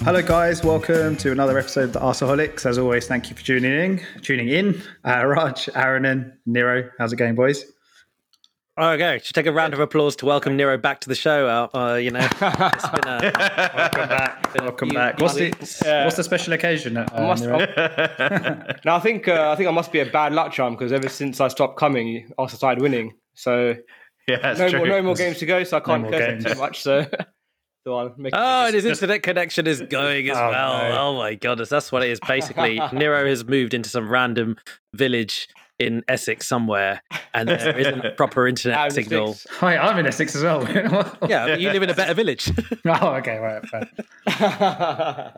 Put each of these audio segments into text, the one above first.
Hello, guys. Welcome to another episode of the Arsaholics. As always, thank you for tuning in. Tuning in, uh, Raj, Aaron, and Nero. How's it going, boys? Okay, should take a round of applause to welcome Nero back to the show. Uh, uh, you know, it's been a Welcome back. Welcome few back. What's the, weeks. what's the special occasion? Uh, must- Nero? No, I think uh, I think I must be a bad luck charm because ever since I stopped coming, Arsenal started winning. So Yeah, no true. more, no more games to go. So I can't more curse games. too much. So, so I'll make Oh, and his internet connection is going as Oh, well. no. Oh my goodness, that's what it is. Basically, Nero has moved into some random village in Essex somewhere, and there isn't a proper internet Out in signal. Hi, I'm in Essex as well. Yeah, but you live in a better village. Oh, okay. Right. fair.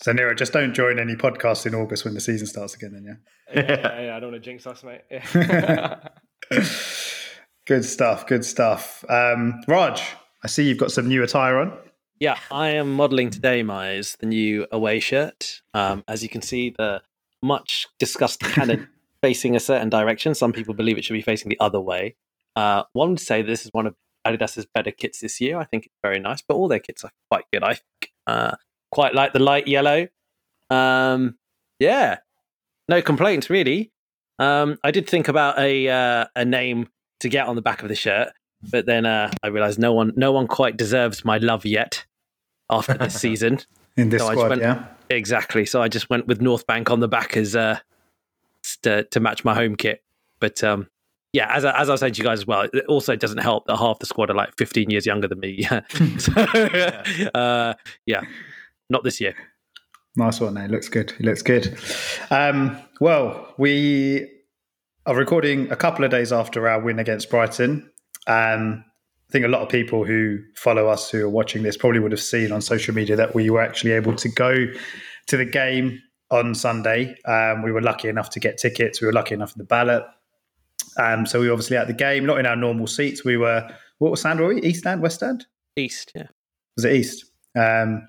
So, Nero, just don't join any podcasts in August when the season starts again, then, yeah? yeah, yeah, I don't want to jinx us, mate. Yeah. Good stuff. Good stuff. Um, Raj, I see you've got some new attire on. Yeah, I am modelling today, Mize, the new away shirt. Um, as you can see, the much discussed cannon facing a certain direction. Some people believe it should be facing the other way. Uh, one would say this is one of Adidas's better kits this year. I think it's very nice, but all their kits are quite good. I think. Uh, quite like the light yellow. Um, yeah, no complaints really. Um, I did think about a uh, a name to get on the back of the shirt, but then uh, I realised no one no one quite deserves my love yet after this season. In this just squad, went- yeah? Exactly. So I just went with North Bank on the back as uh, to, to match my home kit. But um, yeah, as I, as I was saying to you guys as well, it also doesn't help that half the squad are like 15 years younger than me. so uh, yeah, not this year. Nice one, It looks good. It looks good. Um, well, we are recording a couple of days after our win against Brighton. Um, I think a lot of people who follow us who are watching this probably would have seen on social media that we were actually able to go to the game on Sunday. Um, we were lucky enough to get tickets. We were lucky enough for the ballot. Um, so we were obviously at the game, not in our normal seats. We were, what stand were we? East stand, West stand? East, yeah. was it East? Um,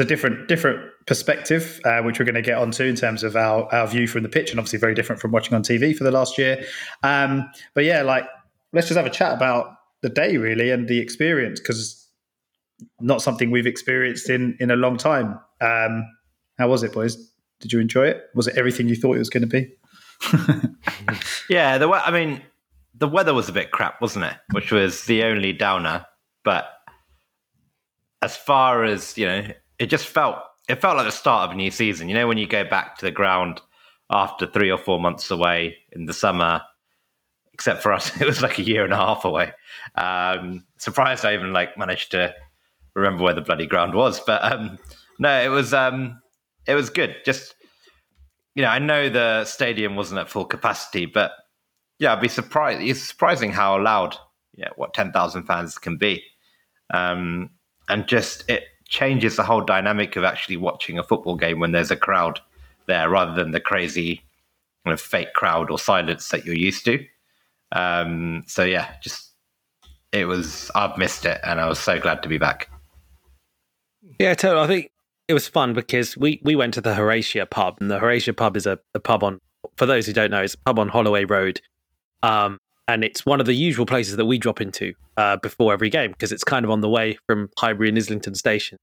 it's a different different perspective, uh, which we're going to get onto in terms of our, our view from the pitch, and obviously very different from watching on TV for the last year. Um, but yeah, like let's just have a chat about the day really and the experience because not something we've experienced in in a long time. Um, how was it, boys? Did you enjoy it? Was it everything you thought it was going to be? Yeah, the we- I mean, the weather was a bit crap, wasn't it? Which was the only downer. But as far as you know, it just felt it felt like the start of a new season. You know, when you go back to the ground after three or four months away in the summer. Except for us, it was like a year and a half away. Um, surprised I even like managed to remember where the bloody ground was. But um, no, it was um, it was good. Just you know, I know the stadium wasn't at full capacity, but yeah, I'd be surprised. It's surprising how loud, yeah, what ten thousand fans can be, um, and just it changes the whole dynamic of actually watching a football game when there's a crowd there, rather than the crazy kind of fake crowd or silence that you're used to. Um, so yeah, just it was. I've missed it, and I was so glad to be back. Yeah, totally. I think it was fun because we, we went to the Horatia pub, and the Horatia pub is a, a pub on, for those who don't know, it's a pub on Holloway Road. Um, and it's one of the usual places that we drop into uh, before every game because it's kind of on the way from Highbury and Islington Station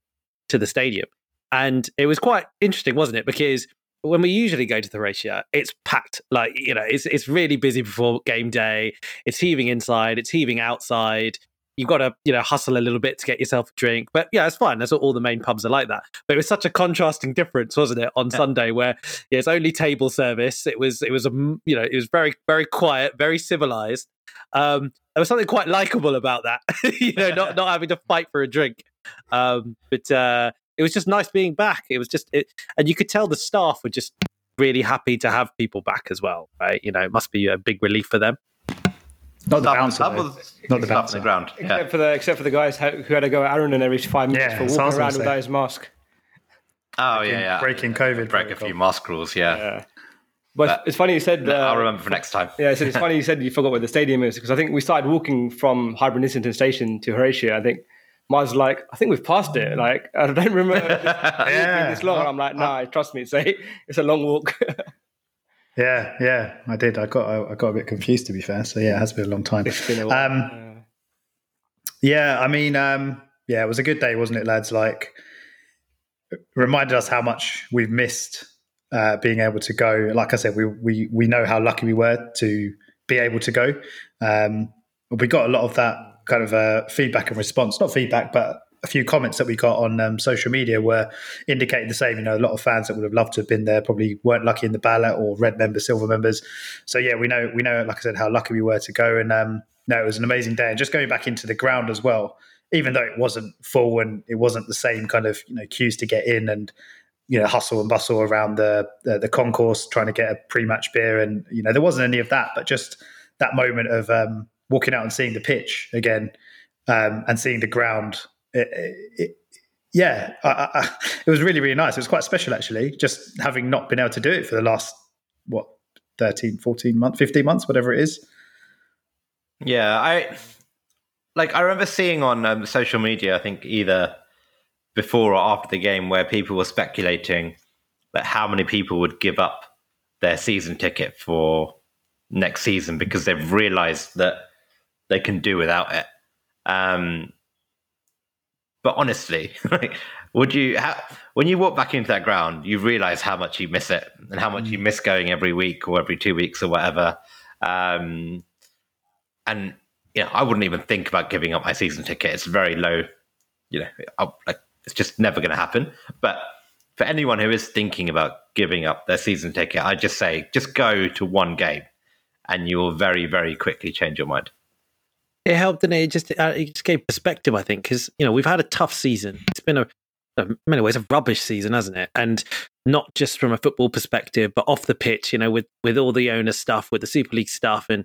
to the stadium. And it was quite interesting, wasn't it? Because when we usually go to the Horatia, it's packed. Like, you know, it's, it's really busy before game day. It's heaving inside, it's heaving outside you've got to you know hustle a little bit to get yourself a drink. But yeah it's fine. That's what all the main pubs are like that. But it was such a contrasting difference wasn't it on sunday where yeah, it's only table service. It was it was a you know it was very very quiet very civilized. Um there was something quite likable about that you know not not having to fight for a drink. Um but uh it was just nice being back. It was just it and you could tell the staff were just really happy to have people back as well right? You know it must be a big relief for them Not the That- bouncer. that was Not the stuff on bouncer. the ground. Yeah. except for the except for the guys who who had to go at Aaron and every five minutes Yeah, for that's what I was walking around without his mask. Oh yeah, yeah. breaking COVID Break a few mask rules. Yeah. Yeah. But But- it's funny you said. Uh, I'll remember for next time. Yeah, so it's funny you said you forgot where the stadium is because I think we started walking from Highbury and Islington Station to Horatia. I think Mars was like, I think we've passed it. Like, I don't remember it Yeah. being this long. I'm like, nah, trust me, it's a, it's a long walk. Yeah, yeah, I did. I got I, I got a bit confused to be fair. So yeah, it has been a long time. A while. Um, Yeah, I mean, um, yeah, it was a good day, wasn't it, lads? Like, it reminded us how much we've missed uh, being able to go. Like I said, we we we know how lucky we were to be able to go. Um, we got a lot of that kind of uh, feedback and response, not feedback, but a few comments that we got on um, social media were indicating the same. You know, a lot of fans that would have loved to have been there probably weren't lucky in the ballot or red members, silver members. So yeah, we know we know, like I said, how lucky we were to go. And um, no, it was an amazing day. And just going back into the ground as well, even though it wasn't full and it wasn't the same kind of you know queues to get in and you know hustle and bustle around the the, the concourse trying to get a pre-match beer and you know there wasn't any of that, but just that moment of um, walking out and seeing the pitch again um, and seeing the ground. It, it, yeah, I, I, it was really, really nice. It was quite special, actually, just having not been able to do it for the last, what, 13, 14 months, 15 months, whatever it is. Yeah, I like. I remember seeing on um, social media. I think either before or after the game, where people were speculating that how many people would give up their season ticket for next season because they've realised that they can do without it. Um, but honestly, like, would you how, when you walk back into that ground, you realise how much you miss it and how much you miss going every week or every two weeks or whatever. Um, and you know, I wouldn't even think about giving up my season ticket. It's very low. You know, I, like it's just never going to happen. But for anyone who is thinking about giving up their season ticket, I just say just go to one game, and you will very, very quickly change your mind. It helped, and it just uh, it just gave perspective. I think because you know we've had a tough season. It's been a in many ways a rubbish season, hasn't it? And not just from a football perspective, but off the pitch. You know, with with all the owner stuff, with the Super League stuff, and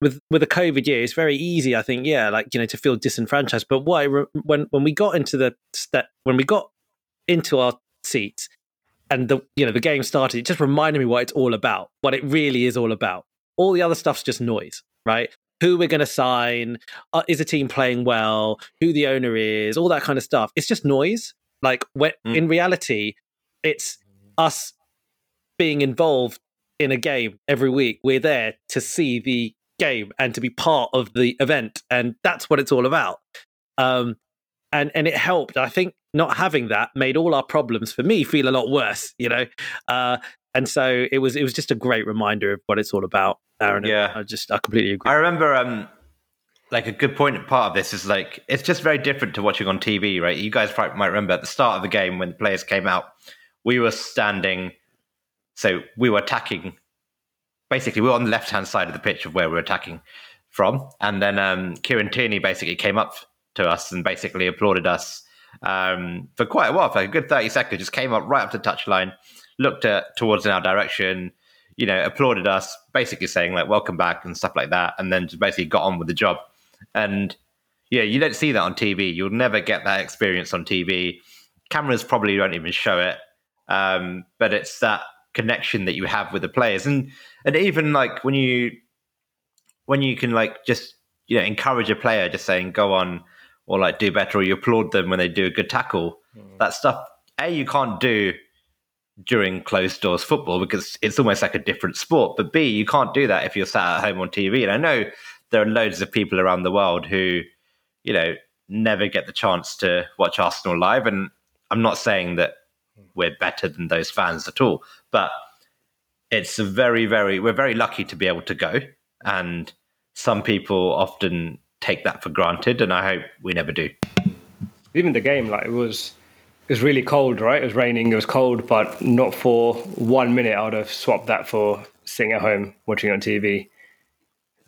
with with a COVID year, it's very easy. I think, yeah, like you know, to feel disenfranchised. But re- when when we got into the step when we got into our seats and the you know the game started, it just reminded me what it's all about, what it really is all about. All the other stuff's just noise, right? Who we're going to sign, uh, is a team playing well, who the owner is, all that kind of stuff. It's just noise. Like when, Mm. in reality, it's us being involved in a game every week. We're there to see the game and to be part of the event, and that's what it's all about. Um, and and it helped. I think not having that made all our problems for me feel a lot worse. You know, uh, and so it was it was just a great reminder of what it's all about. Aaron, Yeah. I just I completely agree. I remember um like a good point part of this is like it's just very different to watching on TV, right? You guys probably might remember at the start of the game when the players came out, we were standing so we were attacking basically we were on the left hand side of the pitch of where we were attacking from. And then um Kieran Tierney basically came up to us and basically applauded us um for quite a while, for like a good 30 seconds, just came up right up to the touchline, looked at towards in our direction, you know, applauded us, basically saying like "welcome back" and stuff like that, and then just basically got on with the job. And yeah, you don't see that on TV. You'll never get that experience on TV. Cameras probably don't even show it, um, but it's that connection that you have with the players, and and even like when you when you can like just you know encourage a player, just saying "go on" or like do better, or you applaud them when they do a good tackle. That stuff, a you can't do during closed doors football because it's almost like a different sport. But B, you can't do that if you're sat at home on TV. And I know there are loads of people around the world who, you know, never get the chance to watch Arsenal live. And I'm not saying that we're better than those fans at all, but it's a very, very, we're very lucky to be able to go. And some people often take that for granted. And I hope we never do. even the game, like it was, it was really cold, right? It was raining, it was cold, but not for one minute. I would have swapped that for sitting at home watching it on TV.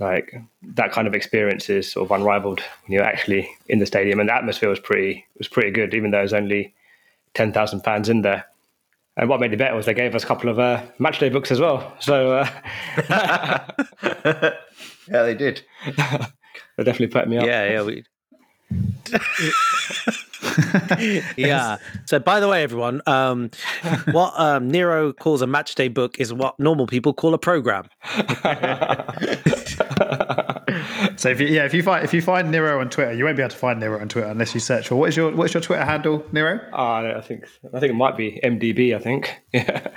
Like that kind of experience is sort of unrivaled when you're actually in the stadium, and the atmosphere was pretty was pretty good, even though there's only ten thousand fans in there. And what made it better was they gave us a couple of uh, match day books as well. So uh, yeah, they did. they definitely put me up. Yeah, yeah, we. yeah. So, by the way, everyone, um, what um, Nero calls a match day book is what normal people call a program. So if you, yeah, if you find if you find Nero on Twitter, you won't be able to find Nero on Twitter unless you search for what is your what's your Twitter handle, Nero? Ah, I think I think it might be MDB. I think. Yeah.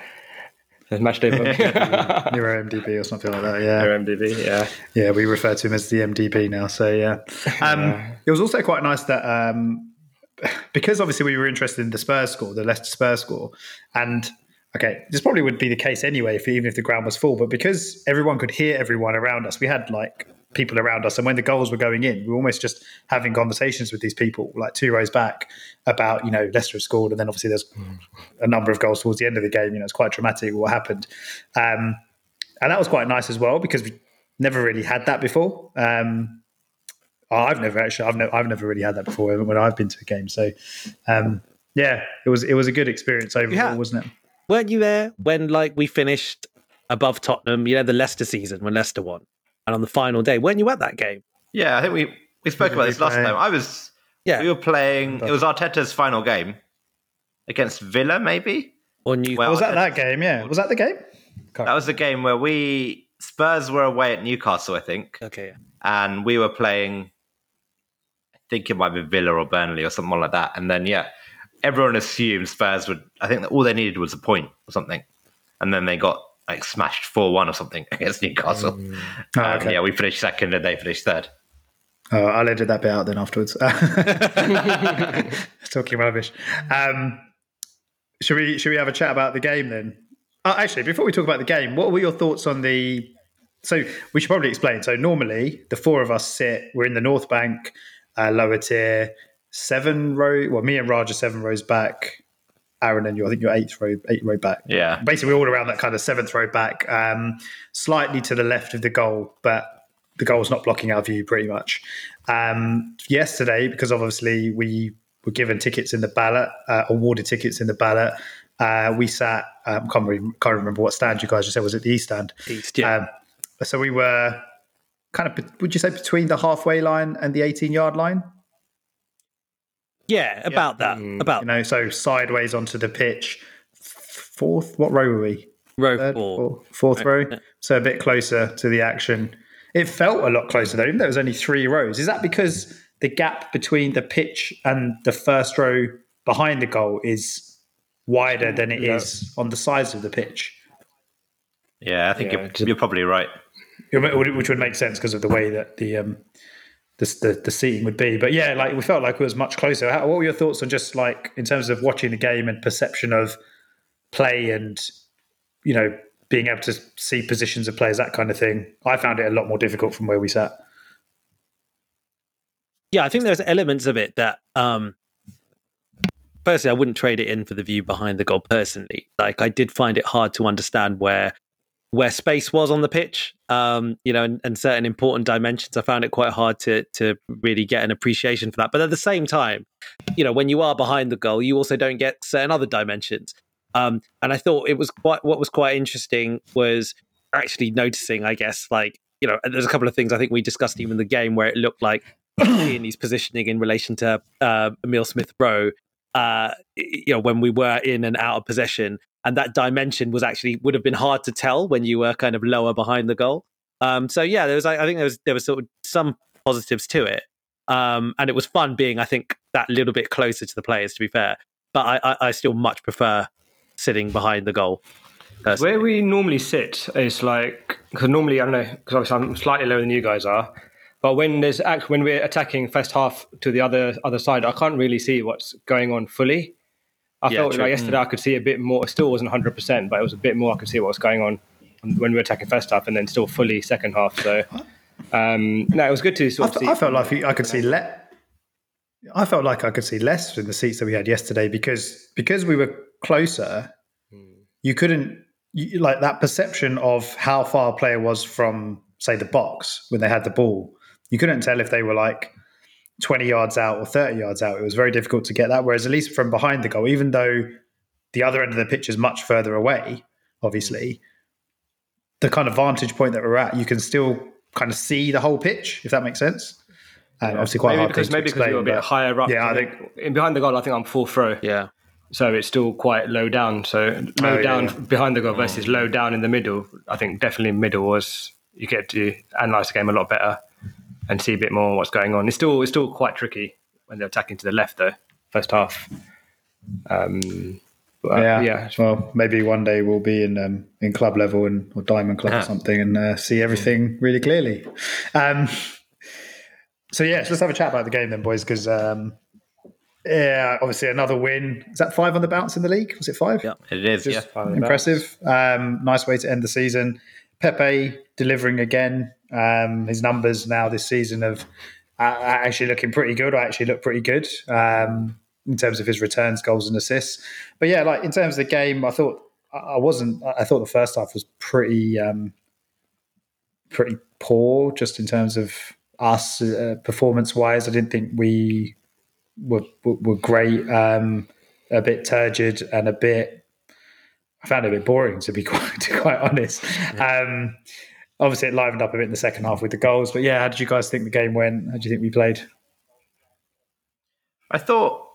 Match day book. Nero MDB or something like that. Yeah, Nero MDB. Yeah. yeah. We refer to him as the MDB now. So yeah, um, it was also quite nice that um, because obviously we were interested in the Spurs score, the Leicester Spurs score, and okay, this probably would be the case anyway, if even if the ground was full. But because everyone could hear everyone around us, we had like people around us, and when the goals were going in, we were almost just having conversations with these people, like two rows back, about you know Leicester scored, and then obviously there's a number of goals towards the end of the game. You know, it's quite dramatic what happened, um, and that was quite nice as well because we never really had that before. Um, I've never actually, I've, ne- I've never really had that before when I've been to a game. So, um, yeah, it was it was a good experience overall, Yeah. wasn't it? Weren't you there when like we finished above Tottenham? You know, the Leicester season when Leicester won, and on the final day, weren't you at that game? Yeah, I think we we spoke Who about this last play? time. I was Yeah, we were playing. It was Arteta's final game against Villa, maybe. or New. Well, was that that game? Yeah, was that the game? That was the game where we Spurs were away at Newcastle, I think, okay, and we were playing. Think it might be Villa or Burnley or something like that. And then yeah, everyone assumed Spurs would. I think that all they needed was a point or something, and then they got like smashed four one or something against Newcastle. Oh, Um, okay. yeah, we finished second and they finished third. Oh, I'll edit that bit out then afterwards. Talking rubbish. Um, should we should we have a chat about the game then? Uh, actually, before we talk about the game, what were your thoughts on the? So we should probably explain. So normally the four of us sit. We're in the North Bank, uh, lower tier, seven row. Well, me and Raj are seven rows back. Aaron and you, I think you're eighth row, eight row back Yeah, basically all around that kind of seventh row back, um, slightly to the left of the goal, but the goal's not blocking our view pretty much. Um, yesterday, because obviously we were given tickets in the ballot, uh, awarded tickets in the ballot, uh, we sat. Um, can't, re- can't remember what stand you guys just said. Was it the East stand? East, yeah. Um, so we were kind of, would you say, between the halfway line and the 18 yard line? yeah, about that, mm. about You know, so sideways onto the pitch. Fourth, what row were we? row third, four. four- fourth row, so a bit closer to the action. It felt a lot closer though, even though it was only three rows. Is that because the gap between the pitch and the first row behind the goal is wider than it is on the sides of the pitch? yeah, I think Yeah, you're, you're probably right. Which would make sense because of the way that the um, the, the the seating would be. But yeah, like we felt like it was much closer. How, what were your thoughts on just like in terms of watching the game and perception of play and you know being able to see positions of players, that kind of thing? I found it a lot more difficult from where we sat. yeah, I think there's elements of it that um personally I wouldn't trade it in for the view behind the goal personally. Like I did find it hard to understand where where space was on the pitch. Um, you know, and, and certain important dimensions. I found it quite hard to to really get an appreciation for that. But at the same time, you know, when you are behind the goal, you also don't get certain other dimensions. Um, and I thought it was quite what was quite interesting was actually noticing, I guess, like, you know, there's a couple of things I think we discussed even the game where it looked like Tierney's positioning in relation to uh, Emil Smith Rowe, uh, you know, when we were in and out of possession. And that dimension was actually would have been hard to tell when you were kind of lower behind the goal. Um, so yeah, there was I think there was there was sort of some positives to it, um, and it was fun being I think that little bit closer to the players. To be fair, but I, I, I still much prefer sitting behind the goal. personally. Where we normally sit is like because normally I don't know because obviously I'm slightly lower than you guys are, but when there's act when we're attacking first half to the other other side, I can't really see what's going on fully. I Yeah, felt true. like yesterday I could see a bit more. It still wasn't 100, percent but it was a bit more. I could see what was going on when we were attacking first half, and then still fully second half. So um, no, it was good to I, sort of see. I felt like I could see le- I felt like I could see less in the seats that we had yesterday because because we were closer. You couldn't you, like that perception of how far a player was from, say, the box when they had the ball. You couldn't tell if they were like twenty yards out or thirty yards out. It was very difficult to get that. Whereas at least from behind the goal, even though the other end of the pitch is much further away, obviously, the kind of vantage point that we're at, you can still kind of see the whole pitch, if that makes sense. And obviously, quite maybe hard because thing to maybe because you're a bit higher up. Yeah, I think- in behind the goal, I think I'm full row. yeah. so it's still quite low down. So low Oh, down yeah. behind the goal mm. versus low down in the middle. I think definitely middle was you get to analyze the game a lot better and see a bit more what's going on. It's still it's still quite tricky when they're attacking to the left though. First half, um, But, yeah. yeah, Well, maybe one day we'll be in um, in club level and or diamond club Yeah. or something and uh, see everything really clearly. Um, so yeah, so let's have a chat about the game then, boys. Because um, yeah, obviously another win. Is that five on the bounce in the league? Was it five? Yeah. It is, yeah. Impressive. Um, nice way to end the season. Pepe delivering again. Um, his numbers now this season have uh, actually looking pretty good. I actually look pretty good um, in terms of his returns, goals, and assists. But yeah, like in terms of the game, I thought I wasn't. I thought the first half was pretty um, pretty poor, just in terms of us uh, performance wise. I didn't think we were were, great. Um, a bit turgid and a bit I found it a bit boring to be quite to be quite honest. Um, obviously, it livened up a bit in the second half with the goals. But yeah, how did you guys think the game went? How do you think we played? I thought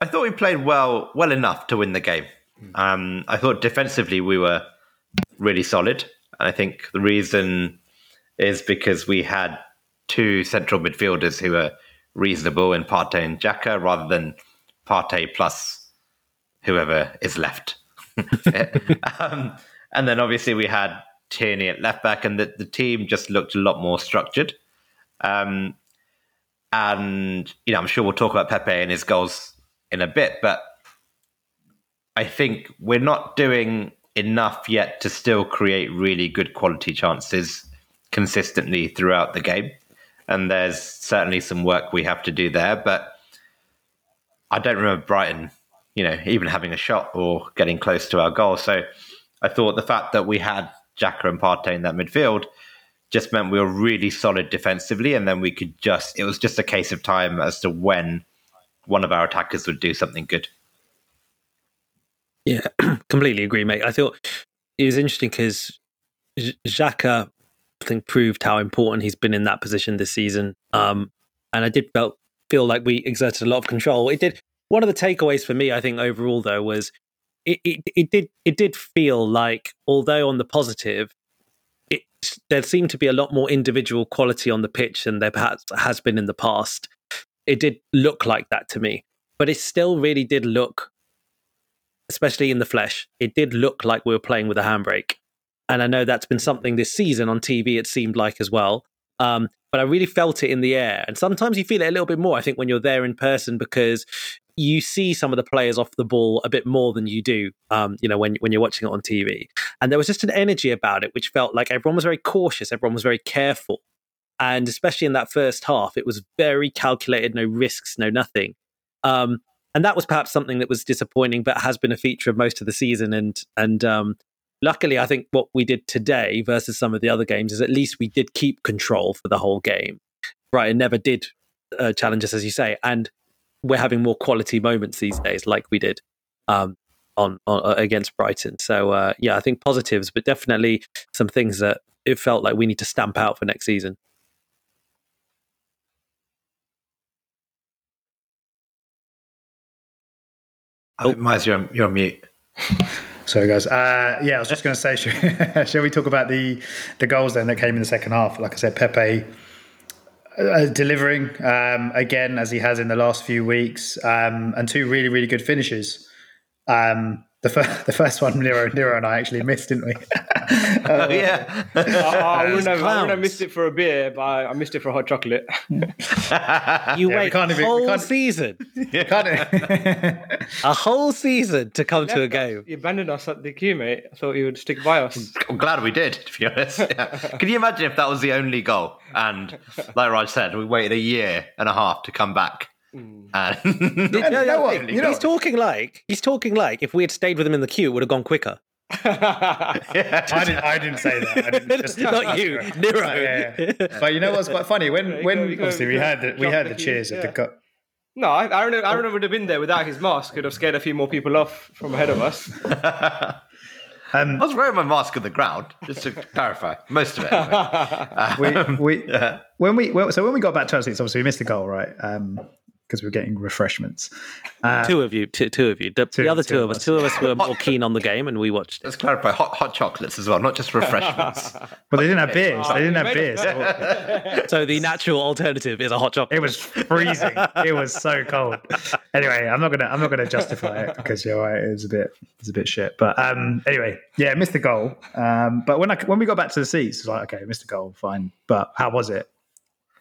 I thought we played well well enough to win the game. Um, I thought defensively we were really solid. And I think the reason is because we had two central midfielders who were reasonable in Partey and Xhaka rather than Partey plus whoever is left. um, and then obviously we had Tierney at left back, and the, the team just looked a lot more structured. Um, and you know, I'm sure we'll talk about Pepe and his goals in a bit, but I think we're not doing enough yet to still create really good quality chances consistently throughout the game. And there's certainly some work we have to do there, but I don't remember Brighton, you know, even having a shot or getting close to our goal. So I thought the fact that we had Xhaka and Partey in that midfield just meant we were really solid defensively, and then we could just, it was just a case of time as to when one of our attackers would do something good. Yeah, completely agree, mate. I thought it was interesting because Xhaka, I think, proved how important he's been in that position this season. Um, and I did felt feel like we exerted a lot of control. It did. One of the takeaways for me, I think, overall though, was it, it, it did it did feel like, although on the positive, it there seemed to be a lot more individual quality on the pitch than there perhaps has been in the past. It did look like that to me, but it still really did look especially in the flesh, it did look like we were playing with a handbrake. And I know that's been something this season on TV, it seemed like as well. Um, but I really felt it in the air. And sometimes you feel it a little bit more, I think, when you're there in person because you see some of the players off the ball a bit more than you do, um, you know, when, when you're watching it on TV. And there was just an energy about it, which felt like everyone was very cautious, everyone was very careful. And especially in that first half, it was very calculated, no risks, no nothing. Um, and that was perhaps something that was disappointing, but has been a feature of most of the season. And and um, luckily, I think what we did today versus some of the other games is at least we did keep control for the whole game. Brighton never did uh, challenge us, as you say, and we're having more quality moments these days, like we did um, on, on uh, against Brighton. So uh, yeah, I think positives, but definitely some things that it felt like we need to stamp out for next season. Oh, Miles, you're on, you're on mute. Sorry, guys. Uh, yeah, I was just going to say, shall, shall we talk about the the goals then that came in the second half? Like I said, Pepe uh, delivering um, again as he has in the last few weeks, um, and two really really good finishes. Um, the, fir- the first one, Nero, Nero and I actually missed, didn't we? Oh, yeah. I, I, wouldn't have, I wouldn't have missed it for a beer, but I, I missed it for a hot chocolate. You Yeah, we wait can't a even- we whole can't- season, Can't it? a whole season to come to a game. You abandoned us at the queue, mate. I thought you would stick by us. I'm glad we did, to be honest. Yeah. Can you imagine if that was the only goal? And like Raj said, we waited a year and a half to come back. Mm. And you know what? You know- he's talking like he's talking like if we had stayed with him in the queue, it would have gone quicker. I didn't. I didn't say that. I didn't just, Not you, Nero. Yeah, yeah. But you know what's quite funny when when go- go- obviously we had the, we had the the key, cheers of the yeah. go- no, I, Aaron, Aaron would have been there without his mask. Could have scared a few more people off from ahead of us. um, I was wearing my mask on the ground, just to clarify. Most of it. anyway. we, um, we when we well, so when we got back to us, obviously we missed the goal, right? Um, because we were getting refreshments. Uh, two of you, two, two of you. The, two- the other two two of of us, us. two of us were more keen on the game, and we watched it. Let's clarify hot hot chocolates as well, not just refreshments. well, they didn't have beers. They didn't have beers. So the natural alternative is a hot chocolate. It was freezing. it was so cold. Anyway, I'm not gonna I'm not gonna justify it because you're right. It was a bit it was a bit shit. But um, anyway, yeah, missed the goal. Um, but when I when we got back to the seats, it was like okay, missed the goal, fine. But how was it?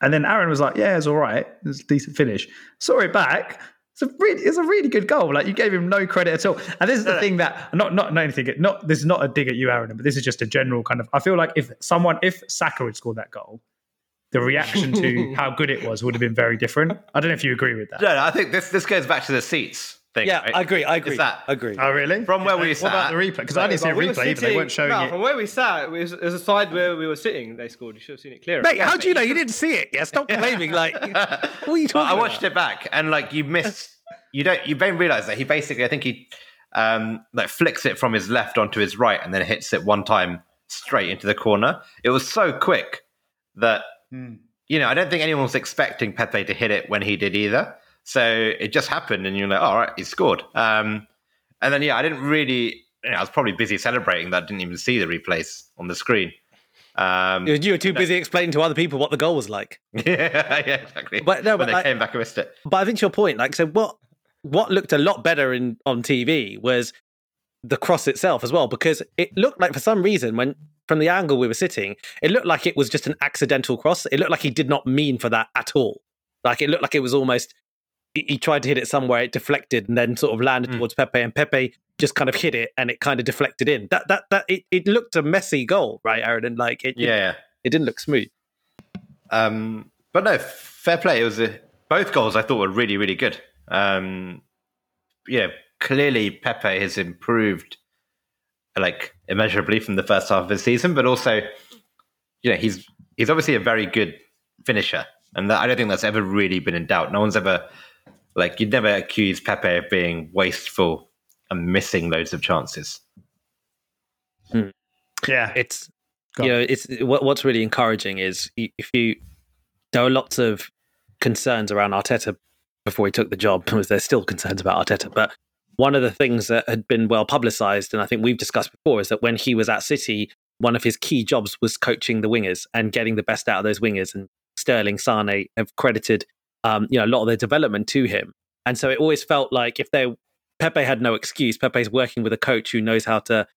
And then Aaron was like, yeah, it's all right. It's a decent finish. Saw it back. It's a really, it's a really good goal. Like you gave him no credit at all. And this is the thing that not not not anything. Not this is not a dig at you, Aaron, but this is just a general kind of. I feel like if someone, if Saka had scored that goal, the reaction to how good it was would have been very different. I don't know if you agree with that. no, no, I think this this goes back to the seats thing. Yeah, right? I agree. I agree. Is that I agree. Oh, really? from where we sat. What sat? about the replay? Because I didn't see a But we replay either. They weren't showing no, it. From where we sat, it was, it was a side where we were sitting. They scored. You should have seen it clearer. Mate, how do you know you didn't see it? Yeah, stop claiming. Like, what are you talking I watched about? it back, and like you missed. you don't, you don't realize that he basically, I think he, um, like flicks it from his left onto his right, and then hits it one time straight into the corner. It was so quick that Hmm. you know I don't think anyone was expecting Pepe to hit it when he did either. So it just happened, and you're like, all right, he scored. Um, and then yeah, I didn't really. You know, I was probably busy celebrating that I didn't even see the replays on the screen. Um, You were too busy explaining to other people what the goal was like. yeah, yeah, exactly. But no, when but they like- came back and missed it. But I think to your point, like, so what what looked a lot better in on TV was the cross itself as well, because it looked like for some reason when from the angle we were sitting, it looked like it was just an accidental cross. It looked like he did not mean for that at all. Like it looked like it was almost he, tried to hit it somewhere, it deflected, and then sort of landed Mm. towards Pepe, and Pepe just kind of hit it, and it kind of deflected in. That that that it, it looked a messy goal, right, Aaron? And like it, it, Yeah. it didn't look smooth. Um, but no, fair play. It was a, both goals I thought were really, really good. Um, yeah, clearly Pepe has improved like immeasurably from the first half of the season, but also, you know, he's he's obviously a very good finisher, and that, I don't think that's ever really been in doubt. No one's ever like you'd never accuse Pepe of being wasteful and missing loads of chances. Hmm. Yeah. it's Go you on. know it's what, what's really encouraging is if you there are lots of concerns around Arteta before he took the job because there's still concerns about Arteta but one of the things that had been well publicized and I think we've discussed before is that when he was at City one of his key jobs was coaching the wingers and getting the best out of those wingers and Sterling Sane have credited um, you know a lot of their development to him and so it always felt like if they Pepe had no excuse Pepe's working with a coach who knows how to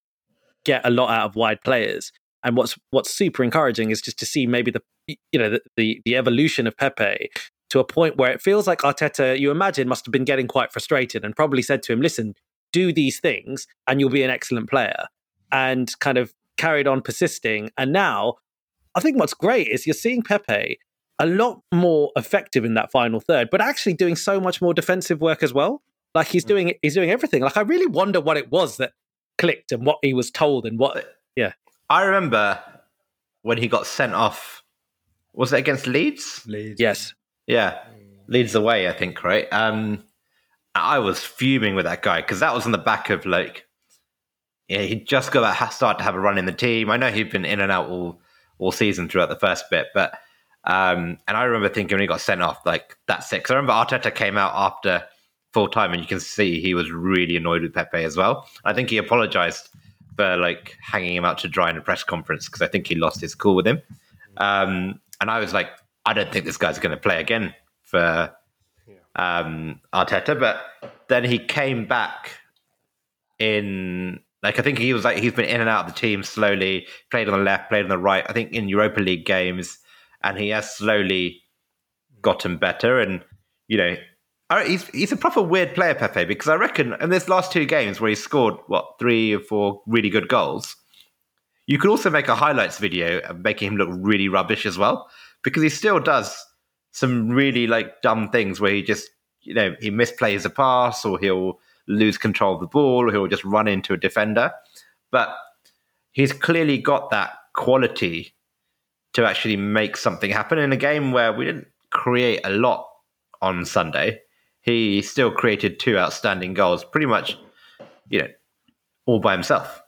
get a lot out of wide players. And what's what's super encouraging is just to see maybe the you know the the, the evolution of Pepe to a point where it feels like Arteta, you imagine, must have been getting quite frustrated and probably said to him, "Listen, do these things, and you'll be an excellent player." And kind of carried on persisting. And now, I think what's great is you're seeing Pepe a lot more effective in that final third, but actually doing so much more defensive work as well. Like he's doing he's doing everything. Like I really wonder what it was that clicked and what he was told and what yeah. I remember when he got sent off. Was it against Leeds? Leeds. yes Yeah, Leeds away, I think, right? Um, I was fuming with that guy because that was on the back of like, yeah, he'd just got to start to have a run in the team. I know he'd been in and out all all season throughout the first bit, but um, and I remember thinking when he got sent off, like that's it. 'Cause I remember Arteta came out after full time, and you can see he was really annoyed with Pepe as well. I think he apologized for like hanging him out to dry in a press conference because I think he lost his cool with him. Um, and I was like, I don't think this guy's going to play again for um, Arteta. But then he came back in, like, I think he was like, he's been in and out of the team slowly, played on the left, played on the right, I think in Europa League games. And he has slowly gotten better. And, you know, he's, he's a proper weird player, Pepe, because I reckon in this last two games where he scored, what, three or four really good goals, you could also make a highlights video of making him look really rubbish as well, because he still does some really like dumb things where he just, you know, he misplays a pass or he'll lose control of the ball or he'll just run into a defender. But he's clearly got that quality to actually make something happen in a game where we didn't create a lot on Sunday. He still created two outstanding goals, pretty much, you know, all by himself.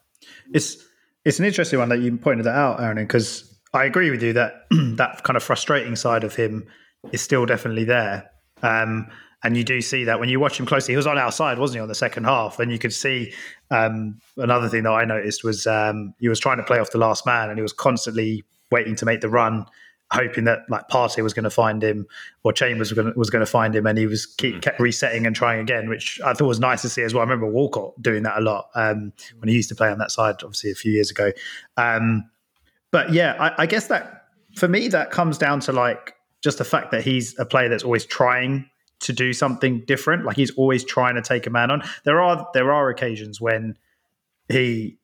It's it's an interesting one that you pointed that out, Aaron, because I agree with you that that kind of frustrating side of him is still definitely there. Um, and you do see that when you watch him closely. He was on our side, wasn't he, on the second half? And you could see um, another thing that I noticed was um, he was trying to play off the last man, and he was constantly waiting to make the run, hoping that like Partey was going to find him or Chambers was going to, was going to find him, and he was keep kept resetting and trying again, which I thought was nice to see as well. I remember Walcott doing that a lot um, when he used to play on that side, obviously a few years ago. Um, but yeah, I, I guess that for me that comes down to like just the fact that he's a player that's always trying to do something different. Like he's always trying to take a man on. There are there are occasions when he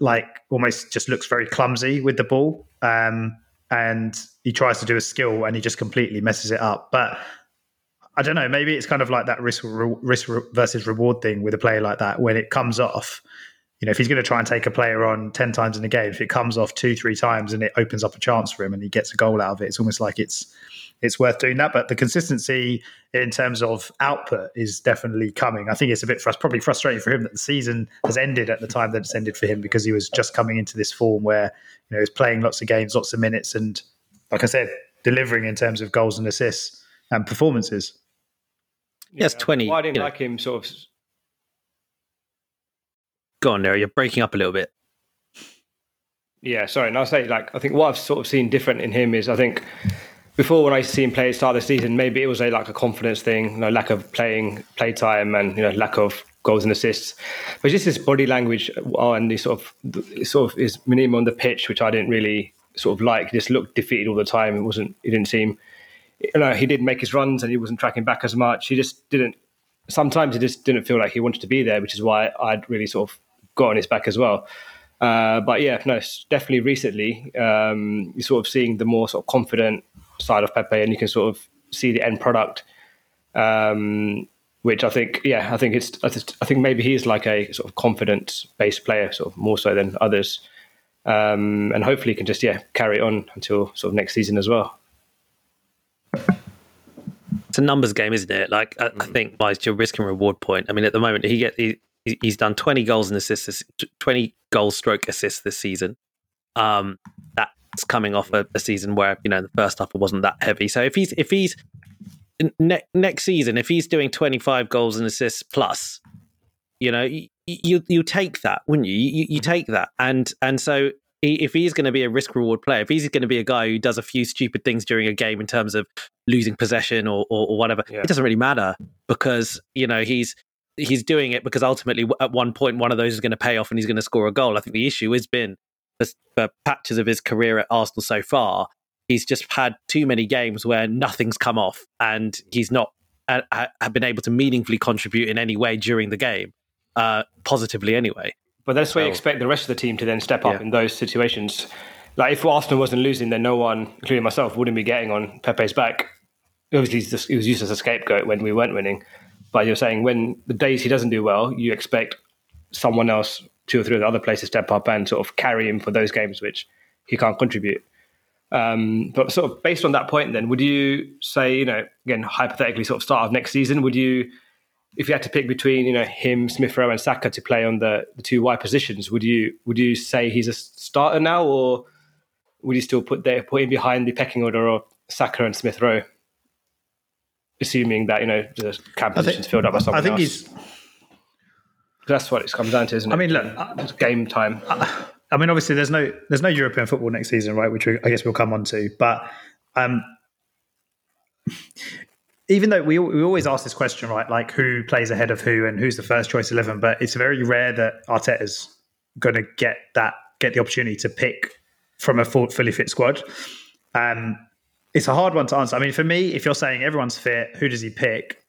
like almost just looks very clumsy with the ball, um, and he tries to do a skill and he just completely messes it up. But I don't know. Maybe it's kind of like that risk risk versus reward thing with a player like that. When it comes off, you know, if he's going to try and take a player on 10 times in a game, if it comes off two, three times and it opens up a chance for him and he gets a goal out of it, it's almost like it's it's worth doing that. But the consistency in terms of output is definitely coming. I think it's a bit frust- probably frustrating for him that the season has ended at the time that it's ended for him because he was just coming into this form where, you know, he's playing lots of games, lots of minutes, and like I said, delivering in terms of goals and assists and performances. Yes, yeah, 20. Why I didn't like know. him sort of Go on, there. You're breaking up a little bit. Yeah, sorry. And I'll say, like, I think what I've sort of seen different in him is I think before when I see him play at the start of the season, maybe it was a like a confidence thing, you know, lack of playing play time and you know lack of goals and assists. But just his body language uh, and the sort of sort of his minimum on the pitch, which I didn't really sort of like. He just looked defeated all the time. It wasn't. He didn't seem. You know, he did make his runs and he wasn't tracking back as much. He just didn't. Sometimes he just didn't feel like he wanted to be there, which is why I'd really sort of got on his back as well. Uh, but yeah, no, definitely recently um, you're sort of seeing the more sort of confident side of Pepe, and you can sort of see the end product. Um, which I think, yeah, I think it's, I think maybe he's like a sort of confidence-based player, sort of more so than others, um, and hopefully can just yeah carry on until sort of next season as well. It's a numbers game, isn't it? Like I, I think by your risk and reward point. I mean, at the moment he get he, he's done 20 goals and assists, 20 goal stroke assists this season. Um, coming off a, a, season where you know the first half wasn't that heavy. So if he's if he's ne- next season, if he's doing 25 goals and assists plus, you know, you you, you take that, wouldn't you? You, you take that, and and so if he's going to be a risk reward player, if he's going to be a guy who does a few stupid things during a game in terms of losing possession or, or, or whatever, yeah. it doesn't really matter because you know he's he's doing it because ultimately at one point one of those is going to pay off and he's going to score a goal. I think the issue has been the, patches of his career at Arsenal so far, he's just had too many games where nothing's come off and he's not uh, have been able to meaningfully contribute in any way during the game, uh, positively anyway. But that's why so, you expect the rest of the team to then step up yeah. in those situations. Like if Arsenal wasn't losing, then no one, including myself, wouldn't be getting on Pepe's back. Obviously, he was used as a scapegoat when we weren't winning. But you're saying when the days he doesn't do well, you expect someone else, two or three of the other players to step up and sort of carry him for those games which he can't contribute. Um, but sort of based on that point, then would you say, you know, again hypothetically, sort of start of next season, would you, if you had to pick between, you know, him, Smith Rowe, and Saka to play on the, the two wide positions, would you would you say he's a starter now, or would you still put there put him behind the pecking order of Saka and Smith Rowe? assuming that you know the camp position's filled up by someone I think else. he's. That's what it's come down to, isn't it? I mean, look, it's game time. I mean, obviously, there's no there's no European football next season, right? Which we, I guess we'll come on to. But um, even though we we always ask this question, right? Like who plays ahead of who and who's the first choice eleven? But it's very rare that Arteta's going to get that get the opportunity to pick from a full, fully fit squad. Um, it's a hard one to answer. I mean, for me, if you're saying everyone's fit, who does he pick?